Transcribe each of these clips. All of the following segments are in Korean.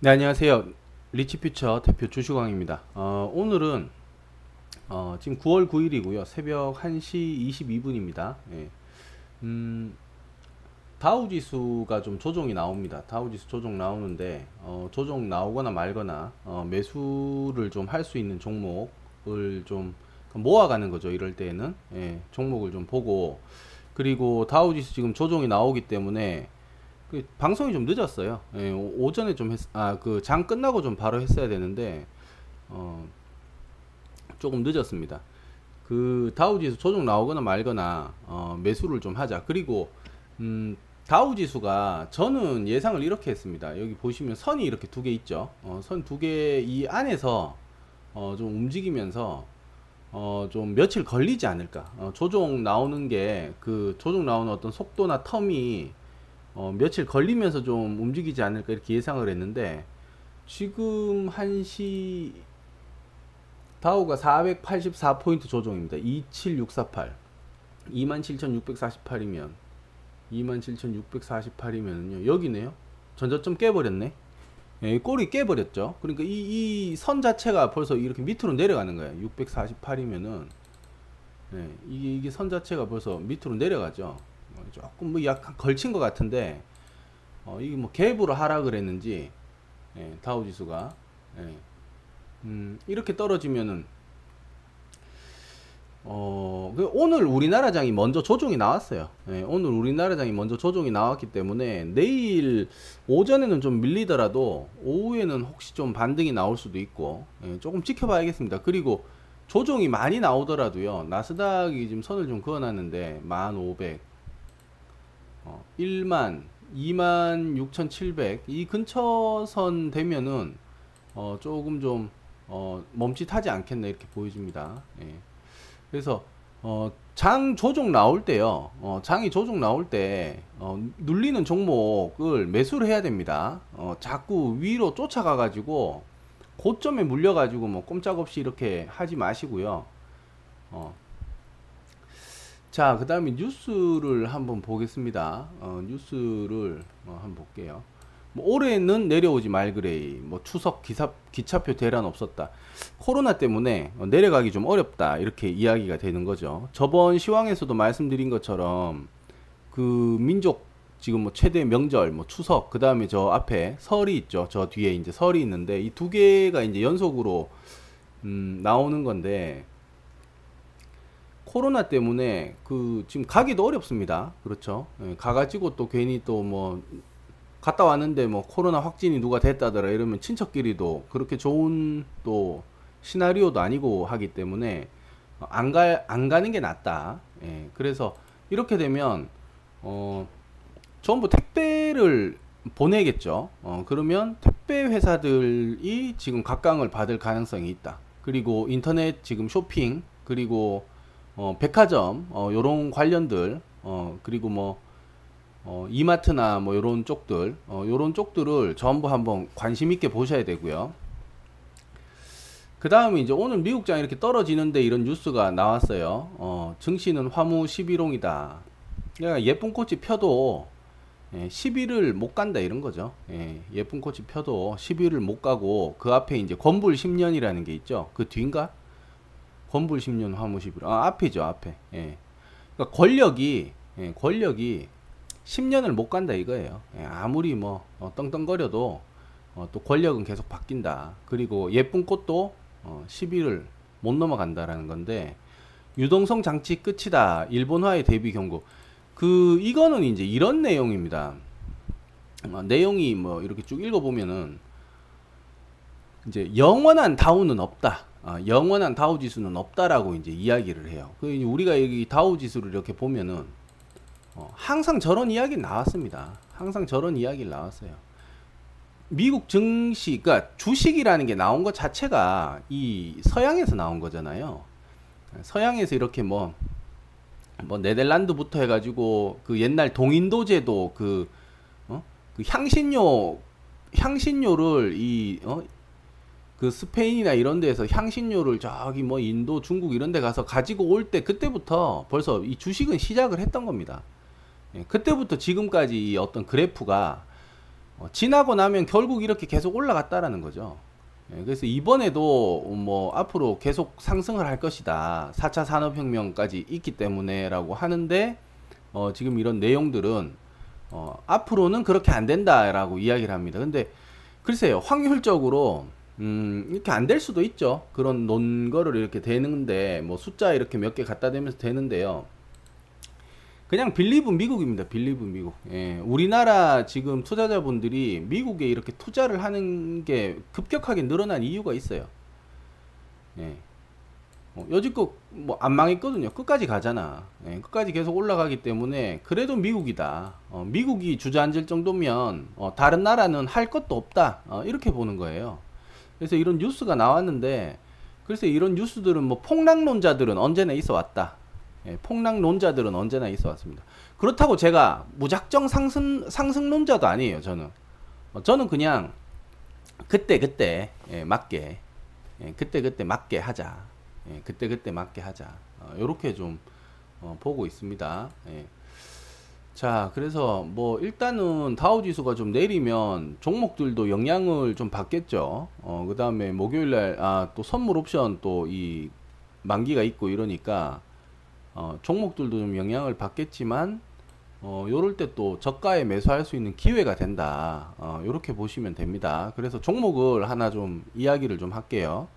네, 안녕하세요. 리치퓨처 대표 주슈광입니다. 어, 오늘은 어, 지금 9월 9일이고요. 새벽 1시 22분입니다. 예. 음, 다우 지수가 좀 조정이 나옵니다. 다우 지수 조정 나오는데 어, 조정 나오거나 말거나 어, 매수를 좀 할 수 있는 종목을 좀 모아가는 거죠. 이럴 때에는 예, 종목을 좀 보고 그리고 다우 지수 지금 조정이 나오기 때문에 그 방송이 좀 늦었어요. 예, 오- 오전에 좀 했, 아, 그 장 끝나고 좀 바로 했어야 되는데, 어, 조금 늦었습니다. 그 다우 지수 조정 나오거나 말거나, 어, 매수를 좀 하자. 그리고, 음, 다우 지수가 저는 예상을 이렇게 했습니다. 여기 보시면 선이 이렇게 두 개 있죠. 어, 선 두 개 이 안에서, 어, 좀 움직이면서, 어, 좀 며칠 걸리지 않을까. 어, 조정 나오는 게, 그 조정 나오는 어떤 속도나 텀이, 어, 며칠 걸리면서 좀 움직이지 않을까 이렇게 예상을 했는데 지금 1시 다우가 484포인트 조정입니다. 27648 27,648이면 27,648이면요 여기네요. 전저점 깨버렸네. 예, 이 꼬리 깨버렸죠. 그러니까 이 이 선 자체가 벌써 이렇게 밑으로 내려가는 거예요. 648이면은 예, 이게 이게 선 자체가 벌써 밑으로 내려가죠. 어, 조금 뭐 약간 걸친 것 같은데 어, 이게 뭐 갭으로 하락을 했는지 예, 다우 지수가 예, 음, 이렇게 떨어지면은 어, 그 오늘 우리나라 장이 먼저 조정이 나왔어요. 예, 오늘 우리나라 장이 먼저 조정이 나왔기 때문에 내일 오전에는 좀 밀리더라도 오후에는 혹시 좀 반등이 나올 수도 있고 예, 조금 지켜봐야겠습니다. 그리고 조정이 많이 나오더라도요. 나스닥이 지금 선을 좀 그어놨는데 1,500 어, 1만, 2만 6,700 이 근처 선 되면은 어, 조금 좀 어, 멈칫하지 않겠나 이렇게 보여집니다. 예. 그래서 어, 장 조정 나올 때요. 어, 장이 조정 나올 때 어, 눌리는 종목을 매수를 해야 됩니다. 어, 자꾸 위로 쫓아가 가지고 고점에 물려 가지고 뭐 꼼짝없이 이렇게 하지 마시고요. 어, 자, 그 다음에 뉴스를 한번 보겠습니다. 어, 뉴스를 어, 한번 볼게요. 뭐 올해는 내려오지 말그레이, 뭐 추석 기사, 기차표 대란 없었다. 코로나 때문에 어, 내려가기 좀 어렵다. 이렇게 이야기가 되는 거죠. 저번 시황에서도 말씀드린 것처럼 그 민족 지금 뭐 최대 명절, 뭐 추석, 그 다음에 저 앞에 설이 있죠. 저 뒤에 이제 설이 있는데 이 두 개가 이제 연속으로 음, 나오는 건데 코로나 때문에 그 지금 가기도 어렵습니다. 그렇죠. 예, 가가지고 또 괜히 또 뭐 갔다 왔는데 뭐 코로나 확진이 누가 됐다더라 이러면 친척끼리도 그렇게 좋은 또 시나리오도 아니고 하기 때문에 안 가, 안 가는 게 낫다. 예, 그래서 이렇게 되면 어 전부 택배를 보내겠죠. 어, 그러면 택배 회사들이 지금 각광을 받을 가능성이 있다. 그리고 인터넷 지금 쇼핑 그리고 어, 백화점 어, 요런 관련들 어, 그리고 뭐 어, 이마트나 뭐 요런 쪽들 어, 요런 쪽들을 전부 한번 관심 있게 보셔야 되고요. 그 다음에 이제 오늘 미국장 이렇게 떨어지는데 이런 뉴스가 나왔어요. 어, 증시는 화무 11홍이다. 그러니까 예쁜 꽃이 펴도 예, 10일을 못 간다 이런 거죠. 예, 예쁜 꽃이 펴도 10일을 못 가고 그 앞에 이제 건불 10년이라는 게 있죠. 그 뒤인가? 건불 10년 화무 11. 아, 앞이죠, 앞에. 예. 그러니까 권력이 예, 권력이 10년을 못 간다 이거예요. 예, 아무리 뭐 어, 떵떵거려도 어, 또 권력은 계속 바뀐다. 그리고 예쁜 꽃도 어, 10일을 못 넘어간다라는 건데 유동성 장치 끝이다. 일본화의 대비 경고. 그 이거는 이제 이런 내용입니다. 어, 내용이 뭐 이렇게 쭉 읽어보면은 이제 영원한 다우는 없다. 아, 영원한 다우 지수는 없다라고 이제 이야기를 해요. 그 우리가 여기 다우 지수를 이렇게 보면은 어, 항상 저런 이야기 나왔습니다. 항상 저런 이야기를 나왔어요. 미국 증시, 그러니까 주식이라는 게 나온 것 자체가 이 서양에서 나온 거잖아요. 서양에서 이렇게 뭐, 뭐 네덜란드부터 해가지고 그 옛날 동인도 제도 그, 어? 그 향신료, 향신료를 이, 어? 그 스페인이나 이런 데에서 향신료를 저기 뭐 인도, 중국 이런 데 가서 가지고 올 때 그때부터 벌써 이 주식은 시작을 했던 겁니다. 예, 그때부터 지금까지 이 어떤 그래프가 어, 지나고 나면 결국 이렇게 계속 올라갔다라는 거죠. 예, 그래서 이번에도 뭐 앞으로 계속 상승을 할 것이다. 4차 산업혁명까지 있기 때문에라고 하는데 어, 지금 이런 내용들은 어, 앞으로는 그렇게 안 된다라고 이야기를 합니다. 근데 글쎄요, 확률적으로 음, 이렇게 안 될 수도 있죠. 그런 논거를 이렇게 되는데 뭐 숫자 이렇게 몇 개 갖다 대면서 되는데요. 그냥 빌리브 미국입니다. 빌리브 미국. 예, 우리나라 지금 투자자분들이 미국에 이렇게 투자를 하는 게 급격하게 늘어난 이유가 있어요. 예. 어, 여지껏 뭐 안 망했거든요. 끝까지 가잖아. 예, 끝까지 계속 올라가기 때문에 그래도 미국이다. 어, 미국이 주저앉을 정도면 어, 다른 나라는 할 것도 없다. 어, 이렇게 보는 거예요. 그래서 이런 뉴스가 나왔는데 글쎄 이런 뉴스들은 뭐 폭락론자들은 언제나 있어 왔다. 예, 폭락론자들은 언제나 있어 왔습니다. 그렇다고 제가 무작정 상승, 상승론자도 아니에요, 저는. 어, 저는 그냥, 그때, 그때, 예, 맞게, 예, 그때, 그때 맞게 하자. 예, 그때, 그때 맞게 하자. 어, 요렇게 좀, 어, 보고 있습니다. 예. 자, 그래서 뭐 일단은 다우 지수가 좀 내리면 종목들도 영향을 좀 받겠죠. 어, 그 다음에 목요일 날, 아, 또 선물 옵션 또 이 만기가 있고 이러니까 어, 종목들도 좀 영향을 받겠지만 어, 요럴 때 또 저가에 매수할 수 있는 기회가 된다. 어, 요렇게 보시면 됩니다. 그래서 종목을 하나 좀 이야기를 좀 할게요.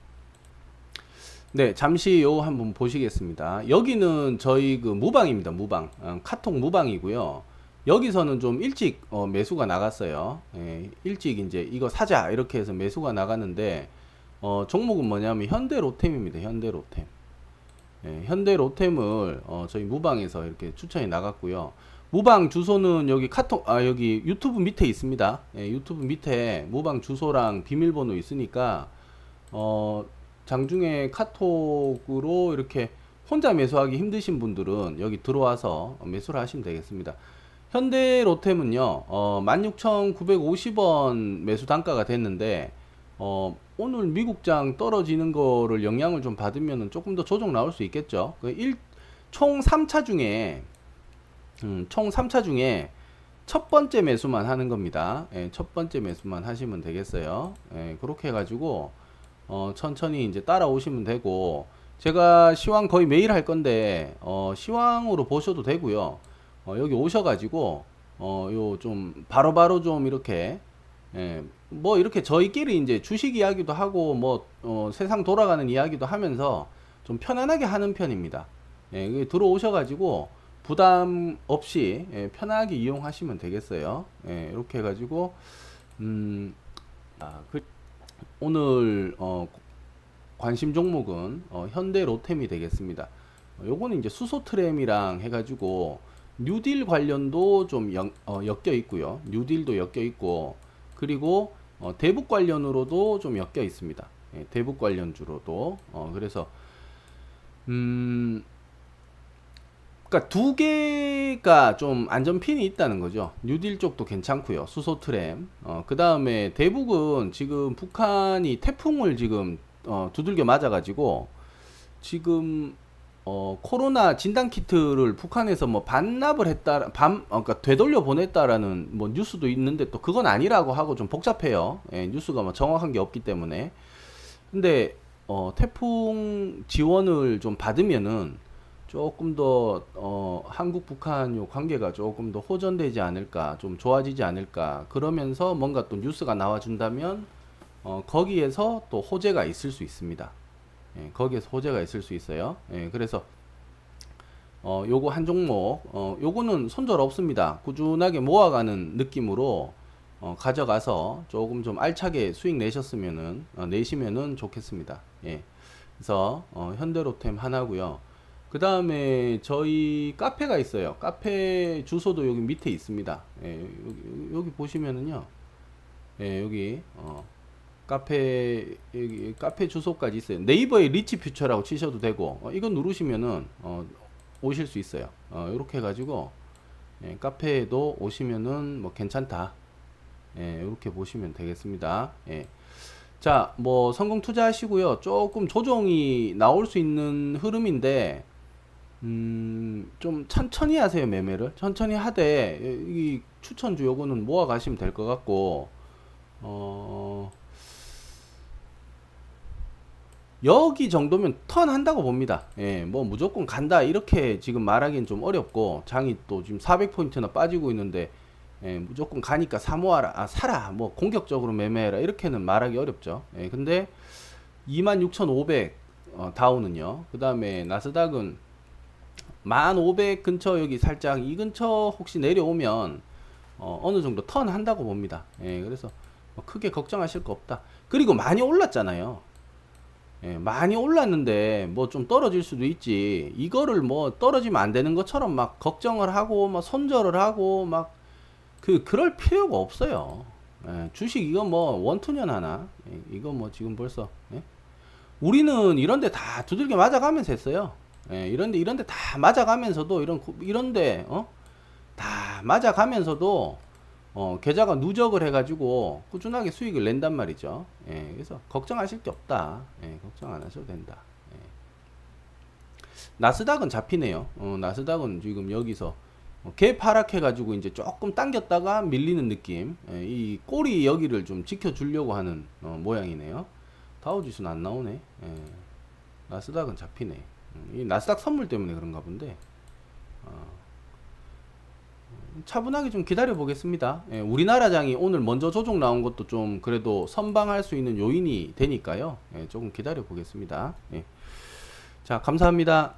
네, 잠시 요 한번 보시겠습니다. 여기는 저희 그 무방입니다. 무방. 어, 카톡 무방이고요. 여기서는 좀 일찍 어, 매수가 나갔어요. 예, 일찍 이제 이거 사자 이렇게 해서 매수가 나갔는데 어, 종목은 뭐냐면 현대로템입니다. 현대로템. 예, 현대 로템을 어, 저희 무방에서 이렇게 추천이 나갔고요. 무방 주소는 여기 카톡 아 여기 유튜브 밑에 있습니다. 예, 유튜브 밑에 무방 주소랑 비밀번호 있으니까 어 장중에 카톡으로 이렇게 혼자 매수하기 힘드신 분들은 여기 들어와서 매수를 하시면 되겠습니다. 현대 로템은요, 어, 16,950원 매수 단가가 됐는데, 어, 오늘 미국장 떨어지는 거를 영향을 좀 받으면 조금 더 조정 나올 수 있겠죠. 그 일, 총 3차 중에, 음, 총 3차 중에 첫 번째 매수만 하는 겁니다. 예, 첫 번째 매수만 하시면 되겠어요. 예, 그렇게 해가지고, 어, 천천히 이제 따라오시면 되고, 제가 시황 거의 매일 할 건데, 어, 시황으로 보셔도 되고요. 어, 여기 오셔가지고, 어, 요 좀, 바로바로 좀 이렇게, 예, 뭐 이렇게 저희끼리 이제 주식 이야기도 하고 뭐 어, 세상 돌아가는 이야기도 하면서 좀 편안하게 하는 편입니다. 예, 들어오셔가지고 부담 없이 예, 편하게 이용하시면 되겠어요. 예, 이렇게 해가지고 음, 아, 그, 오늘 어, 관심 종목은 어, 현대 로템이 되겠습니다. 어, 요거는 이제 수소 트램이랑 해가지고 뉴딜 관련도 좀 연, 어, 엮여 있고요. 뉴딜도 엮여 있고 그리고 어, 대북 관련으로도 좀 엮여 있습니다. 예, 대북 관련주로도 어, 그래서 음 그러니까 두 개가 좀 안전핀이 있다는 거죠. 뉴딜 쪽도 괜찮고요. 수소 트램. 어, 그 다음에 대북은 지금 북한이 태풍을 지금 어, 두들겨 맞아가지고 지금 어, 코로나 진단 키트를 북한에서 뭐 반납을 했다, 반, 어, 그러니까 되돌려 보냈다라는 뭐 뉴스도 있는데 또 그건 아니라고 하고 좀 복잡해요. 예, 뉴스가 뭐 정확한 게 없기 때문에. 근데 어, 태풍 지원을 좀 받으면은 조금 더 어, 한국 북한 요 관계가 조금 더 호전되지 않을까, 좀 좋아지지 않을까. 그러면서 뭔가 또 뉴스가 나와준다면 어, 거기에서 또 호재가 있을 수 있습니다. 예, 거기에서 호재가 있을 수 있어요. 예, 그래서 어, 요거 한 종목, 어, 요거는 손절 없습니다. 꾸준하게 모아가는 느낌으로 어, 가져가서 조금 좀 알차게 수익 내셨으면은 어, 내시면은 좋겠습니다. 예. 그래서 어, 현대로템 하나고요. 그 다음에 저희 카페가 있어요. 카페 주소도 여기 밑에 있습니다. 예, 여기, 여기 보시면은요. 예, 여기 어, 카페 여기 카페 주소까지 있어요. 네이버에 리치 퓨처라고 치셔도 되고 어, 이거 누르시면은 어, 오실 수 있어요. 어, 이렇게 해가지고 예, 카페에도 오시면은 뭐 괜찮다. 예, 이렇게 보시면 되겠습니다. 예. 자, 뭐 성공 투자하시고요. 조금 조정이 나올 수 있는 흐름인데 음, 좀 천천히 하세요, 매매를. 천천히 하되, 이 추천주 요거는 모아 가시면 될 것 같고, 어, 여기 정도면 턴 한다고 봅니다. 예, 뭐 무조건 간다 이렇게 지금 말하기는 좀 어렵고 장이 또 지금 400포인트나 빠지고 있는데 예, 무조건 가니까 사모하라, 아, 사라, 뭐 공격적으로 매매해라 이렇게는 말하기 어렵죠. 예, 근데 26,500 어, 다우는요. 그 다음에 나스닥은 1,500 근처 여기 살짝 이 근처 혹시 내려오면 어, 어느 정도 턴 한다고 봅니다. 예, 그래서 뭐 크게 걱정하실 거 없다. 그리고 많이 올랐잖아요. 예, 많이 올랐는데 뭐 좀 떨어질 수도 있지. 이거를 뭐 떨어지면 안 되는 것처럼 막 걱정을 하고 막 손절을 하고 막 그 그럴 필요가 없어요. 예, 주식 이거 뭐 원투년 하나. 예, 이거 뭐 지금 벌써 예? 우리는 이런데 다 두들겨 맞아가면서 했어요. 예, 이런데 이런데 다 맞아가면서도 이런 이런데 어? 다 맞아가면서도 어, 계좌가 누적을 해가지고 꾸준하게 수익을 낸단 말이죠. 예, 그래서 걱정하실 게 없다. 예, 걱정 안 하셔도 된다. 예. 나스닥은 잡히네요. 어, 나스닥은 지금 여기서 어, 개 파락해가지고 이제 조금 당겼다가 밀리는 느낌. 예, 이 꼬리 여기를 좀 지켜주려고 하는 어, 모양이네요. 다우지수는 안 나오네. 예, 나스닥은 잡히네. 음, 이 나스닥 선물 때문에 그런가 본데. 어. 차분하게 좀 기다려 보겠습니다. 예, 우리나라장이 오늘 먼저 조정 나온 것도 좀 그래도 선방할 수 있는 요인이 되니까요. 예, 조금 기다려 보겠습니다. 예. 자, 감사합니다.